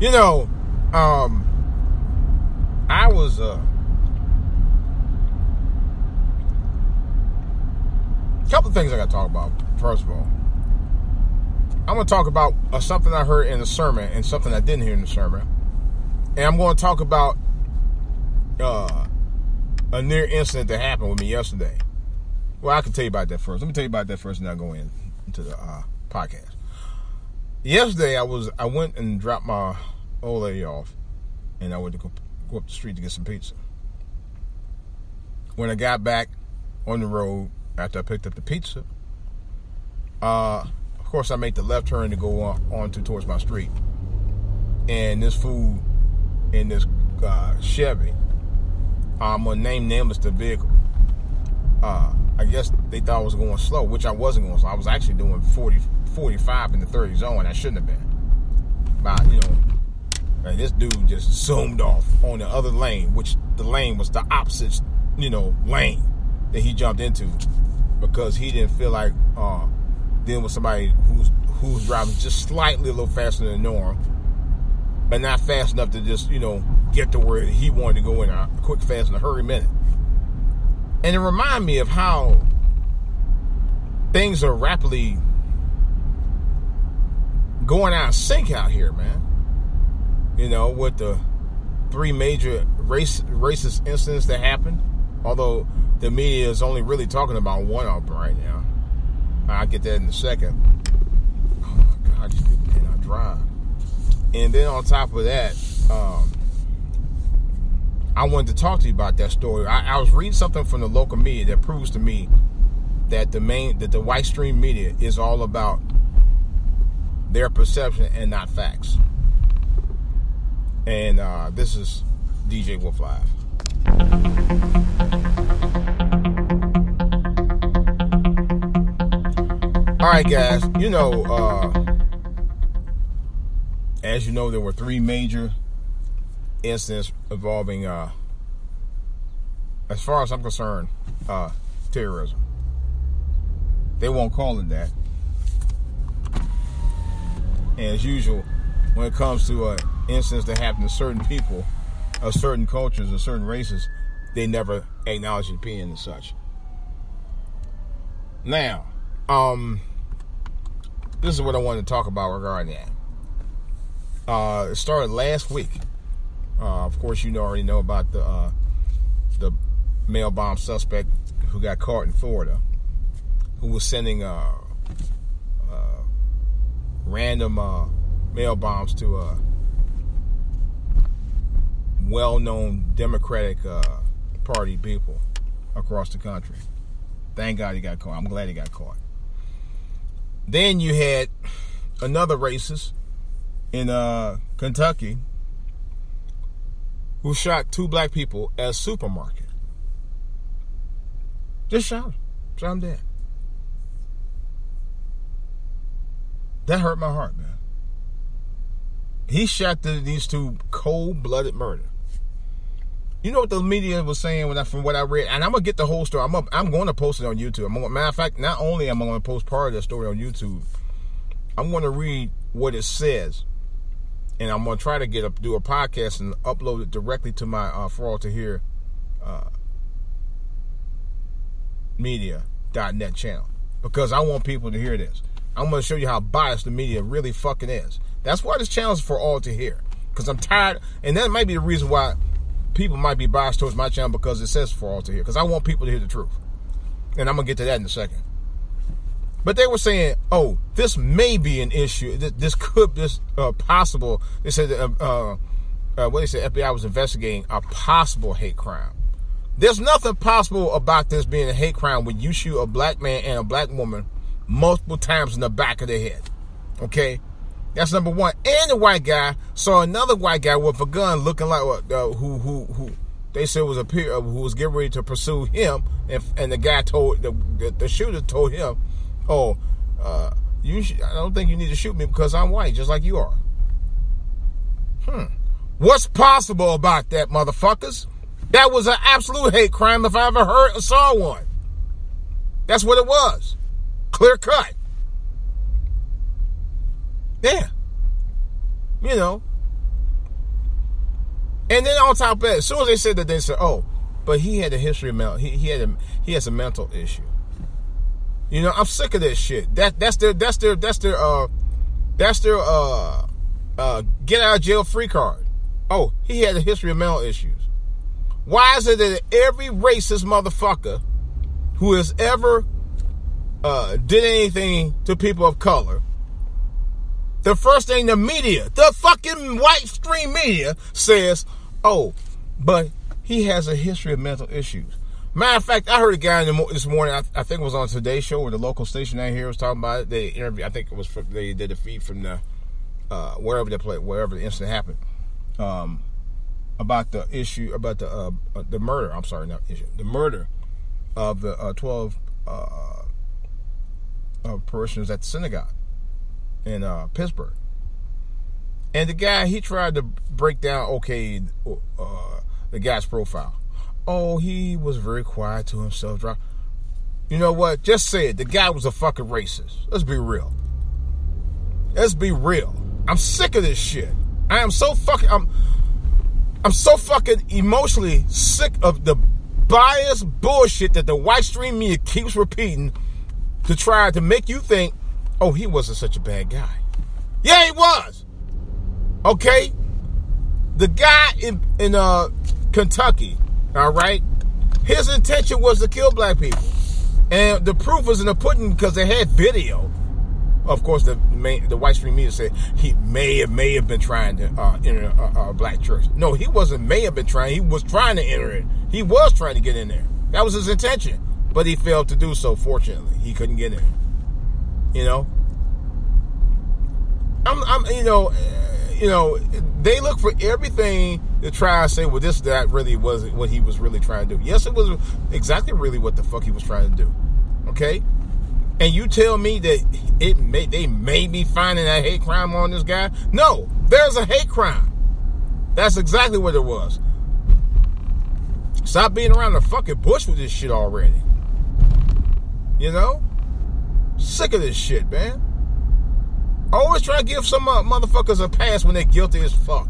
You know, um, I was uh, a couple of things I got to talk about. First of all, I'm going to talk about uh, something I heard in the sermon and something I didn't hear in the sermon, and I'm going to talk about uh, a near incident that happened with me yesterday. Well, I can tell you about that first. Let me tell you about that first, and I'll go in, into the uh, podcast yesterday I was I went and dropped my old lady off, and I went to go, go up the street to get some pizza. When I got back on the road after I picked up the pizza, uh, of course I made the left turn to go on, on to towards my street, and this fool in this uh, Chevy, I'm gonna name nameless the vehicle. Uh, I guess they thought I was going slow, which I wasn't going slow. I was actually doing 40, 45 in the 30 zone. I shouldn't have been. But, you know, and this dude just zoomed off on the other lane, which the lane was the opposite, you know, lane that he jumped into because he didn't feel like uh, dealing with somebody who's who's driving just slightly a little faster than norm, but not fast enough to just, you know, get to where he wanted to go in a quick, fast, in a hurry minute. And it reminded me of how things are rapidly going out of sync out here, man. You know, with the three major race racist incidents that happened. Although the media is only really talking about one of them right now. I'll get that in a second. Oh my God, these cannot drive. And then on top of that, um, I wanted to talk to you about that story. I, I was reading something from the local media that proves to me that the main that the white stream media is all about their perception and not facts. And uh, this is DJ Wolf Live. All right, guys. You know, uh, as you know, there were three major incidents involving, uh, as far as I'm concerned, uh, terrorism. They won't call it that. And as usual, when it comes to uh, incidents that happen to certain people, of certain cultures, or certain races, they never acknowledge opinion and such. Now, um, this is what I wanted to talk about regarding that. Uh, it started last week. Uh, of course, you already know about the uh, the mail bomb suspect who got caught in Florida, who was sending uh, uh, random uh, mail bombs to uh, well-known Democratic Party people across the country. Thank God he got caught. I'm glad he got caught. Then you had another racist in Kentucky who shot two black people at a supermarket. Just shot them. Shot them dead. That hurt my heart, man. He shot the, these two cold-blooded murder. You know what the media was saying when I, from what I read, and I'm gonna get the whole story. I'm I'm going to post it on YouTube. I'm gonna, matter of fact, not only am I going to post part of the story on YouTube, I'm going to read what it says, and I'm to try to get up do a podcast and upload it directly to my uh, for all to hear uh, media.net channel because I want people to hear this. I'm to show you how biased the media really fucking is. That's why this channel is for all to hear. Because I'm tired, and that might be the reason why people might be biased towards my channel because it says for all to hear. Because I want people to hear the truth. And I'm to get to that in a second. But they were saying, oh, this may be an issue. This, could, this uh, possible. They said, uh, uh, uh, what they said, FBI was investigating a possible hate crime. There's nothing possible about this being a hate crime when you shoot a black man and a black woman multiple times in the back of the head. Okay? That's number one. And the white guy saw another white guy with a gun, looking like uh, who who who they said was a peer uh, who was getting ready to pursue him, and and the guy told the, the shooter told him, "Oh, uh, you sh- I don't think you need to shoot me because I'm white, just like you are." Hmm. What's possible about that, motherfuckers? That was an absolute hate crime if I ever heard or saw one. That's what it was. Clear cut. Yeah. You know. And then on top of that, as soon as they said that, they said, "Oh, but he had a history of mental. He, he had a he has a mental issue." You know, I'm sick of this shit. That that's their that's their that's their uh that's their uh uh get out of jail free card. Oh, he had a history of mental issues. Why is it that every racist motherfucker who has ever uh, did anything to people of color, the first thing the media, the fucking white stream media says, oh, but he has a history of mental issues. Matter of fact, I heard a guy the, this morning. I, I, think it was on Today Show or the local station out here was talking about it. They interviewed. I think it was from, they did a feed from the uh, wherever they played, wherever the incident happened, um, about the issue about the uh, uh, the murder. I'm sorry, not issue. The murder of the uh, twelve uh, parishioners at the synagogue in uh, Pittsburgh. And the guy, he tried to break down, okay, uh, the guy's profile. Oh, he was very quiet to himself. You know what? Just say it. The guy was a fucking racist. Let's be real. Let's be real. I'm sick of this shit. I am so fucking. I'm. I'm so fucking emotionally sick of the biased bullshit that the white stream media keeps repeating to try to make you think, oh, he wasn't such a bad guy. Yeah, he was. Okay? The guy in, in uh, Kentucky, all right, his intention was to kill black people. And the proof was in the pudding because they had video. Of course, the main, the white stream media said he may have may have been trying to uh, enter a, a, black church. No, he wasn't. May have been trying. He was trying to enter it. He was trying to get in there. That was his intention, but he failed to do so. Fortunately, he couldn't get in. You know, I'm, I'm, you know, you know, they look for everything to try and say, well, this that really wasn't what he was really trying to do. Yes, it was exactly really what the fuck he was trying to do. Okay, and you tell me that it may they may be finding a hate crime on this guy? No, there's a hate crime. That's exactly what it was. Stop being around the fucking bush with this shit already. You know? Sick of this shit, man. Always try to give some motherfuckers a pass when they're guilty as fuck.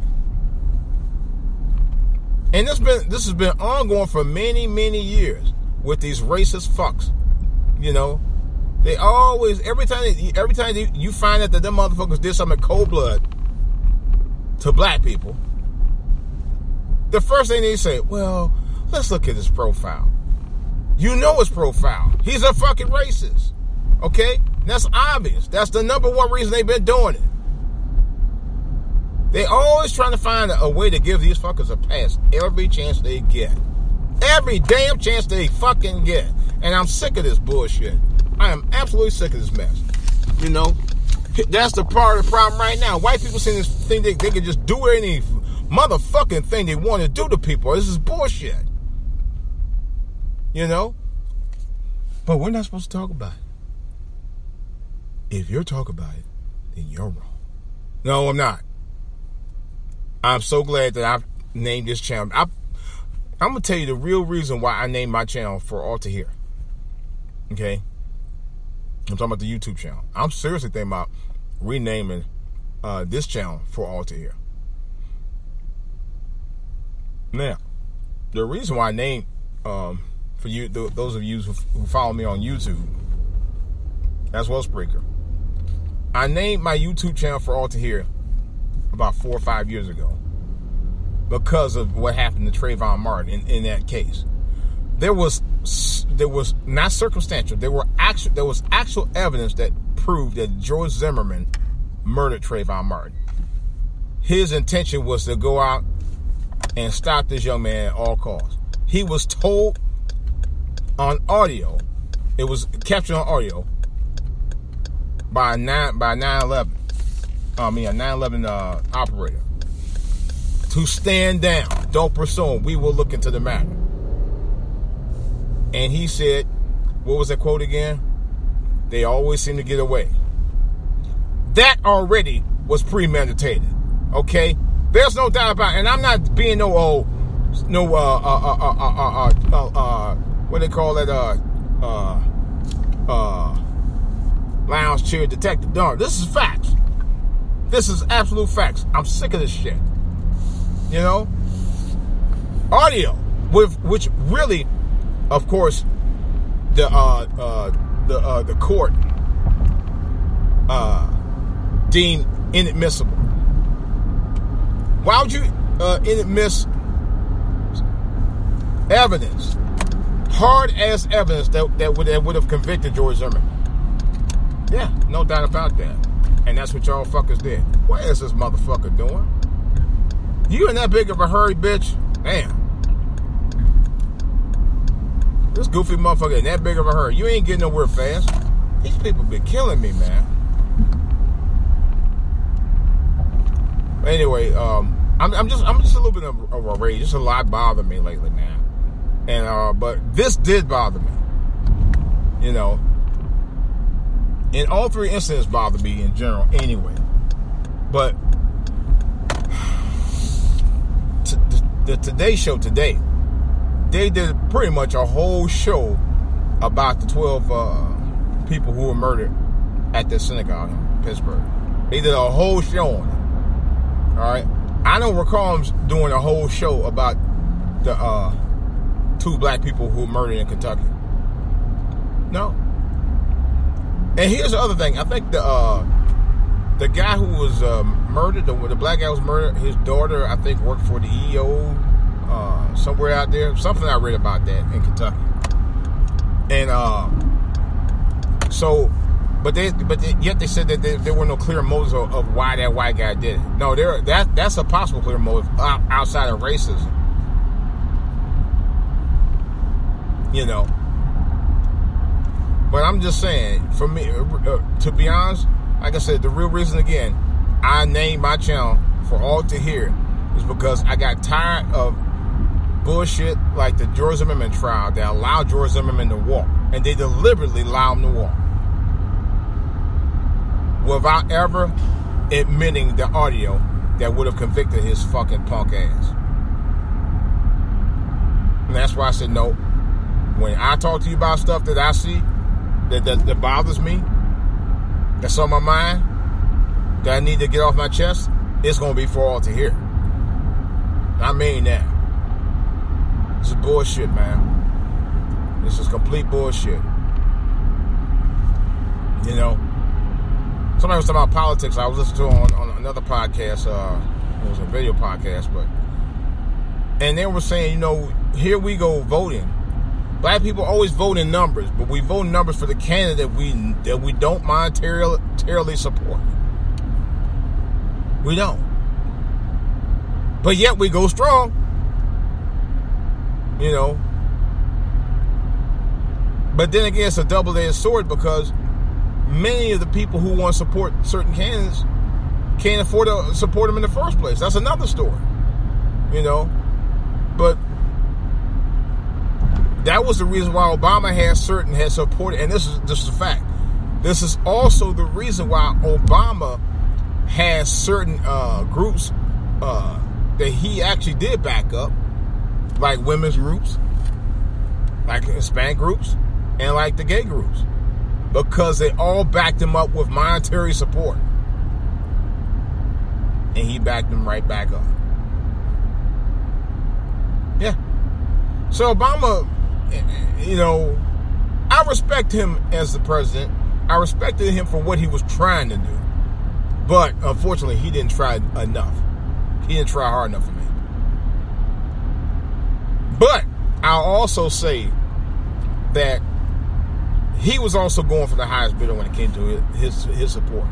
And this been this has been ongoing for many, many years with these racist fucks. You know, they always every time they, every time they, you find out that them motherfuckers did something cold blood to black people, the first thing they say, well, let's look at his profile. You know his profile. He's a fucking racist. Okay? That's obvious. That's the number one reason they've been doing it. They always trying to find a, way to give these fuckers a pass every chance they get. Every damn chance they fucking get. And I'm sick of this bullshit. I am absolutely sick of this mess. You know? That's the part of the problem right now. White people think they, they can just do any motherfucking thing they want to do to people. This is bullshit. You know? But we're not supposed to talk about it. If you're talking about it, then you're wrong. No, I'm not. I'm so glad that I've named this channel. I, I'm gonna tell you the real reason why I named my channel for all to hear. Okay, I'm talking about the YouTube channel. I'm seriously thinking about renaming uh, this channel for all to hear. Now, the reason why I named um, for you, those of you who, who follow me on YouTube, as well as Spreaker, I named my YouTube channel for all to hear about four or five years ago because of what happened to Trayvon Martin in, in that case. There was there was not circumstantial. There were actual there was actual evidence that proved that George Zimmerman murdered Trayvon Martin. His intention was to go out and stop this young man at all costs. He was told on audio, it was captured on audio by nine by 9-11 I mean a 911 uh, operator, to stand down. Don't pursue him. We will look into the matter. And he said, what was that quote again? They always seem to get away. That already was premeditated. Okay? There's no doubt about it. And I'm not being no old, no, uh, uh, uh, uh, uh, uh, uh, what they call it, uh, uh, uh, lounge chair detective. No, this is facts. This is absolute facts. I'm sick of this shit. You know? Audio, with which really, of course, the uh, uh, the uh, the court uh, deemed inadmissible. Why would you uh, inadmiss evidence, hard ass evidence that that would that would have convicted George Zimmerman? Yeah, no doubt about that. And that's what y'all fuckers did. What is this motherfucker doing? You in that big of a hurry, bitch? Damn. This goofy motherfucker in that big of a hurry. You ain't getting nowhere fast. These people been killing me, man. Anyway, um, I'm, I'm, just I'm just a little bit of, of a rage. Just a lot bothering me lately, man. And uh, but this did bother me. You know, and all three incidents bother me in general anyway. But the Today Show today, they did pretty much a whole show about the 12 uh, people who were murdered at the synagogue in Pittsburgh. They did a whole show on it. All right. I don't recall them doing a whole show about the uh, two black people who were murdered in Kentucky. No. And here's the other thing. I think the uh, the guy who was uh, murdered, the, the black guy was murdered. His daughter, I think, worked for the EO uh, somewhere out there. Something I read about that in Kentucky. And uh, so, but they, but they, yet they said that they, there were no clear motives of, of, why that white guy did it. No, there that that's a possible clear motive outside of racism. You know. But I'm just saying, for me, uh, uh, to be honest, like I said, the real reason again, I named my channel for all to hear is because I got tired of bullshit like the George Zimmerman trial that allowed George Zimmerman to walk, and they deliberately allowed him to walk without ever admitting the audio that would have convicted his fucking punk ass. And that's why I said no. When I talk to you about stuff that I see that, that, that bothers me, that's on my mind, that I need to get off my chest, it's going to be for all to hear. I mean that. This is bullshit, man. This is complete bullshit. You know? Somebody was talking about politics. I was listening to on, on another podcast. Uh, it was a video podcast, but and they were saying, you know, here we go voting Black people always vote in numbers, but we vote in numbers for the candidate we that we don't monetarily support. We don't. But yet we go strong. You know. But then again, it's a double-edged sword because many of the people who want to support certain candidates can't afford to support them in the first place. That's another story. You know. But that was the reason why Obama had certain had supported, and this is this is a fact. This is also the reason why Obama has certain uh, groups uh, that he actually did back up, like women's groups, like Hispanic groups, and like the gay groups, because they all backed him up with monetary support, and he backed them right back up. Yeah. So Obama you know, I respect him as the president. I respected him for what he was trying to do. But unfortunately, he didn't try enough. He didn't try hard enough for me. But I'll also say that he was also going for the highest bidder when it came to his his support.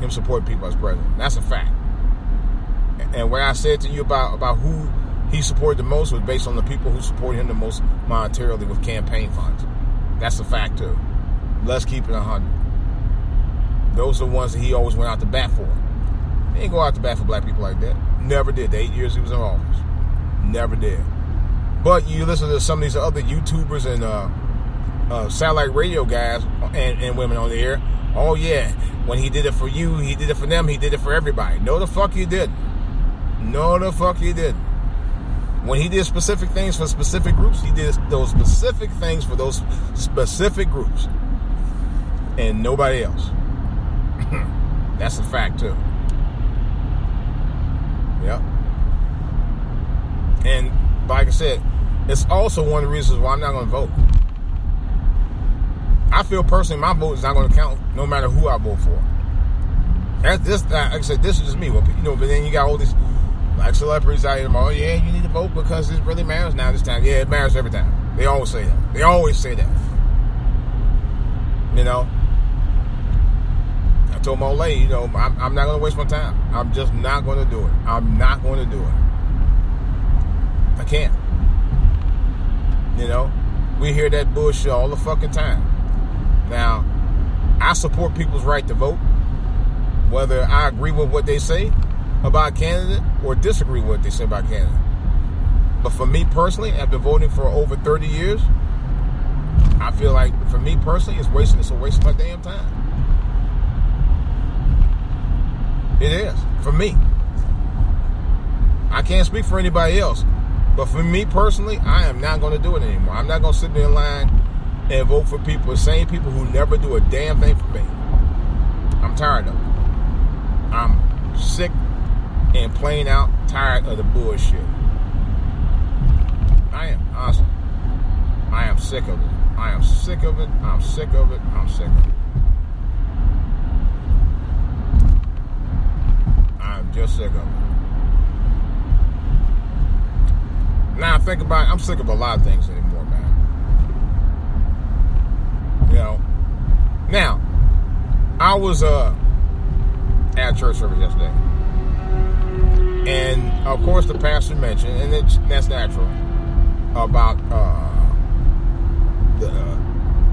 Him supporting people as president. That's a fact. And what I said to you about about who he supported the most was based on the people who supported him the most monetarily with campaign funds. That's a fact too. Let's keep it 100. those are the ones that he always went out to bat for. He didn't go out to bat for black people like that. Never did. The eight years he was in office. Never did. But you listen to some of these other YouTubers and uh, uh, satellite radio guys and, and women on the air. Oh yeah, when he did it for you, he did it for them, he did it for everybody. No, the fuck you did. No, the fuck you did. When he did specific things for specific groups, he did those specific things for those specific groups, and nobody else. That's a fact too. Yep. And like I said, it's also one of the reasons why I'm not going to vote. I feel personally my vote is not going to count no matter who I vote for. That's this. Like I said, this is just me. Well, you know, but then you got all these like celebrities out here. Oh yeah, you need to vote because it really matters now. This time, yeah, it matters every time. They always say that. They always say that. You know. I told my old lady, you know, I'm, I'm not going to waste my time. I'm just not going to do it. I'm not going to do it. I can't. You know, we hear that bullshit all the fucking time. Now, I support people's right to vote, whether I agree with what they say about a candidate or disagree with what they say about a candidate. But for me personally, after voting for over 30 years, I feel like for me personally, it's wasting it's a waste of my damn time. It is for me. I can't speak for anybody else, but for me personally, I am not going to do it anymore. I'm not going to sit there in line and vote for people, the same people who never do a damn thing for me. I'm tired of it. I'm sick and plain out tired of the bullshit. I am, honestly. I am sick of it. I am sick of it. I'm sick of it. I'm sick of it. I'm just sick of it. Now think about it, I'm sick of a lot of things anymore, man. You know. Now, I was uh at church service yesterday. And of course the pastor mentioned, and it's that's natural, about uh the uh,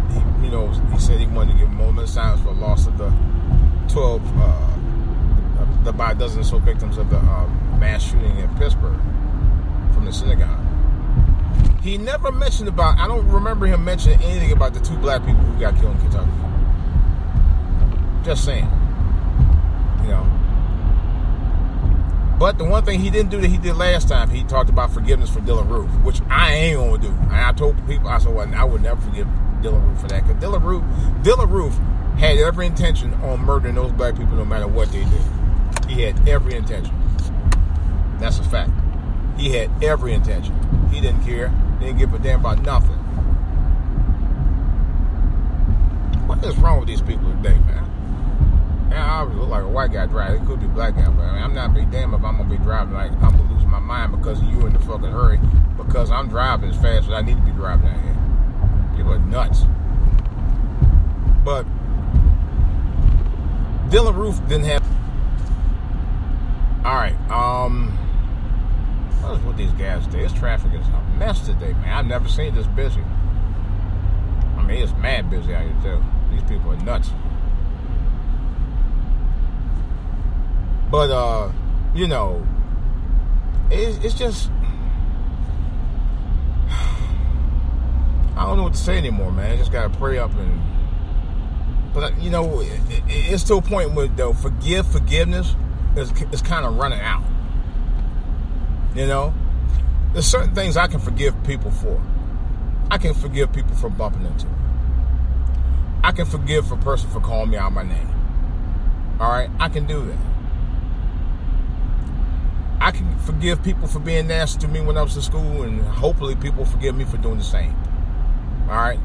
he, you know, he said he wanted to give a moment of silence for the loss of the twelve uh the by a dozen or so victims of the uh, mass shooting in Pittsburgh from the synagogue. He never mentioned about, I don't remember him mentioning anything about the two black people who got killed in Kentucky. Just saying. You know. But the one thing he didn't do that he did last time, he talked about forgiveness for Dylann Roof, which I ain't gonna do. And I told people, I said, well, I would never forgive Dylann Roof for that. Because Dylann Roof, Dylann Roof had every intention on murdering those black people no matter what they did. He had every intention. That's a fact. He had every intention. He didn't care. Didn't give a damn about nothing. What is wrong with these people today, man? Yeah, I look like a white guy driving. It could be black guy, but I I'm not be damn if I'm gonna be driving like I'm gonna lose my mind because of you in the fucking hurry. Because I'm driving as fast as I need to be driving out here. People are nuts. But Dylann Roof didn't have. All right. Um. What is with these guys today? This traffic is a mess today, man. I've never seen this busy. I mean, it's mad busy out here too. These people are nuts. But uh, you know, it's, it's just I don't know what to say anymore, man. I just gotta pray up and. But you know, it, it, it's to a point where though forgive forgiveness is is kind of running out. You know, there's certain things I can forgive people for. I can forgive people for bumping into me. I can forgive a person for calling me out my name. All right, I can do that. I can forgive people for being nasty to me when I was in school, and hopefully people forgive me for doing the same. All right.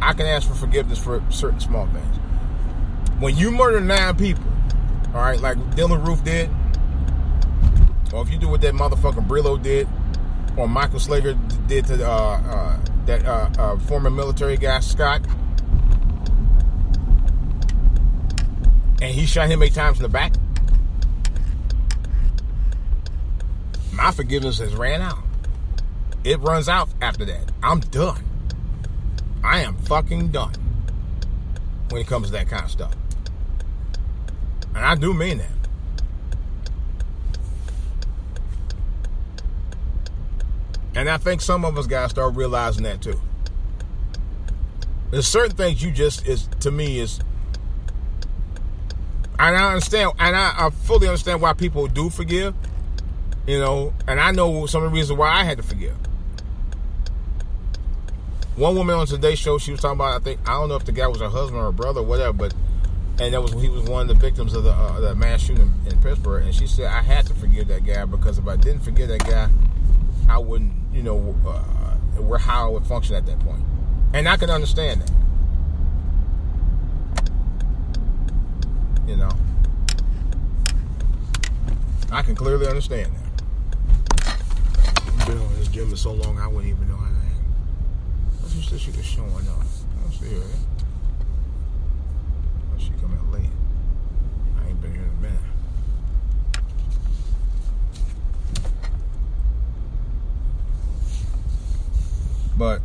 I can ask for forgiveness for certain small things. When you murder nine people, all right, like Dylann Roof did, or if you do what that motherfucking Brillo did, or Michael Slager did to uh, uh, that uh, uh, former military guy Scott, and he shot him eight times in the back, my forgiveness has ran out. It runs out after that. I'm done. I am fucking done. when it comes to that kind of stuff. And I do mean that. And I think some of us gotta start realizing that too. There's certain things you just is to me is and I understand and I, I fully understand why people do forgive. You know, and I know some of the reasons why I had to forgive. One woman on today's show, she was talking about. I think I don't know if the guy was her husband or her brother or whatever, but and that was he was one of the victims of the uh, the mass shooting in Pittsburgh. And she said I had to forgive that guy because if I didn't forgive that guy, I wouldn't, you know, uh, where how I would function at that point. And I can understand that. You know, I can clearly understand that. Been on this gym for so long, I wouldn't even know how to act. What's this shit she was showing up? I don't see her. Oh, she come out late. I ain't been here in a minute. But,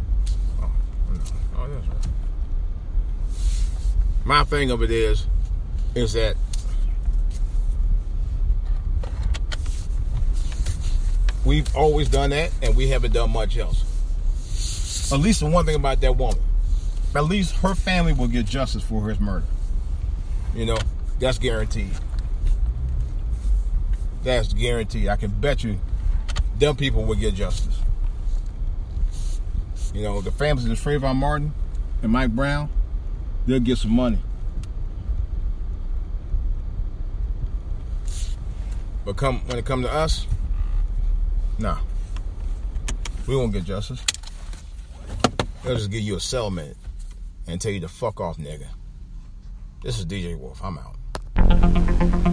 oh, no. oh, that's right. My thing of it is, is that we've always done that and we haven't done much else. At least the one thing about that woman, at least her family will get justice for his murder. You know, that's guaranteed. That's guaranteed. I can bet you them people will get justice. You know, the families of Trayvon Martin and Mike Brown, they'll get some money. But come when it comes to us, nah. We won't get justice. They'll just give you a settlement and tell you to fuck off, nigga. This is DJ Wolf. I'm out.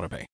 pay.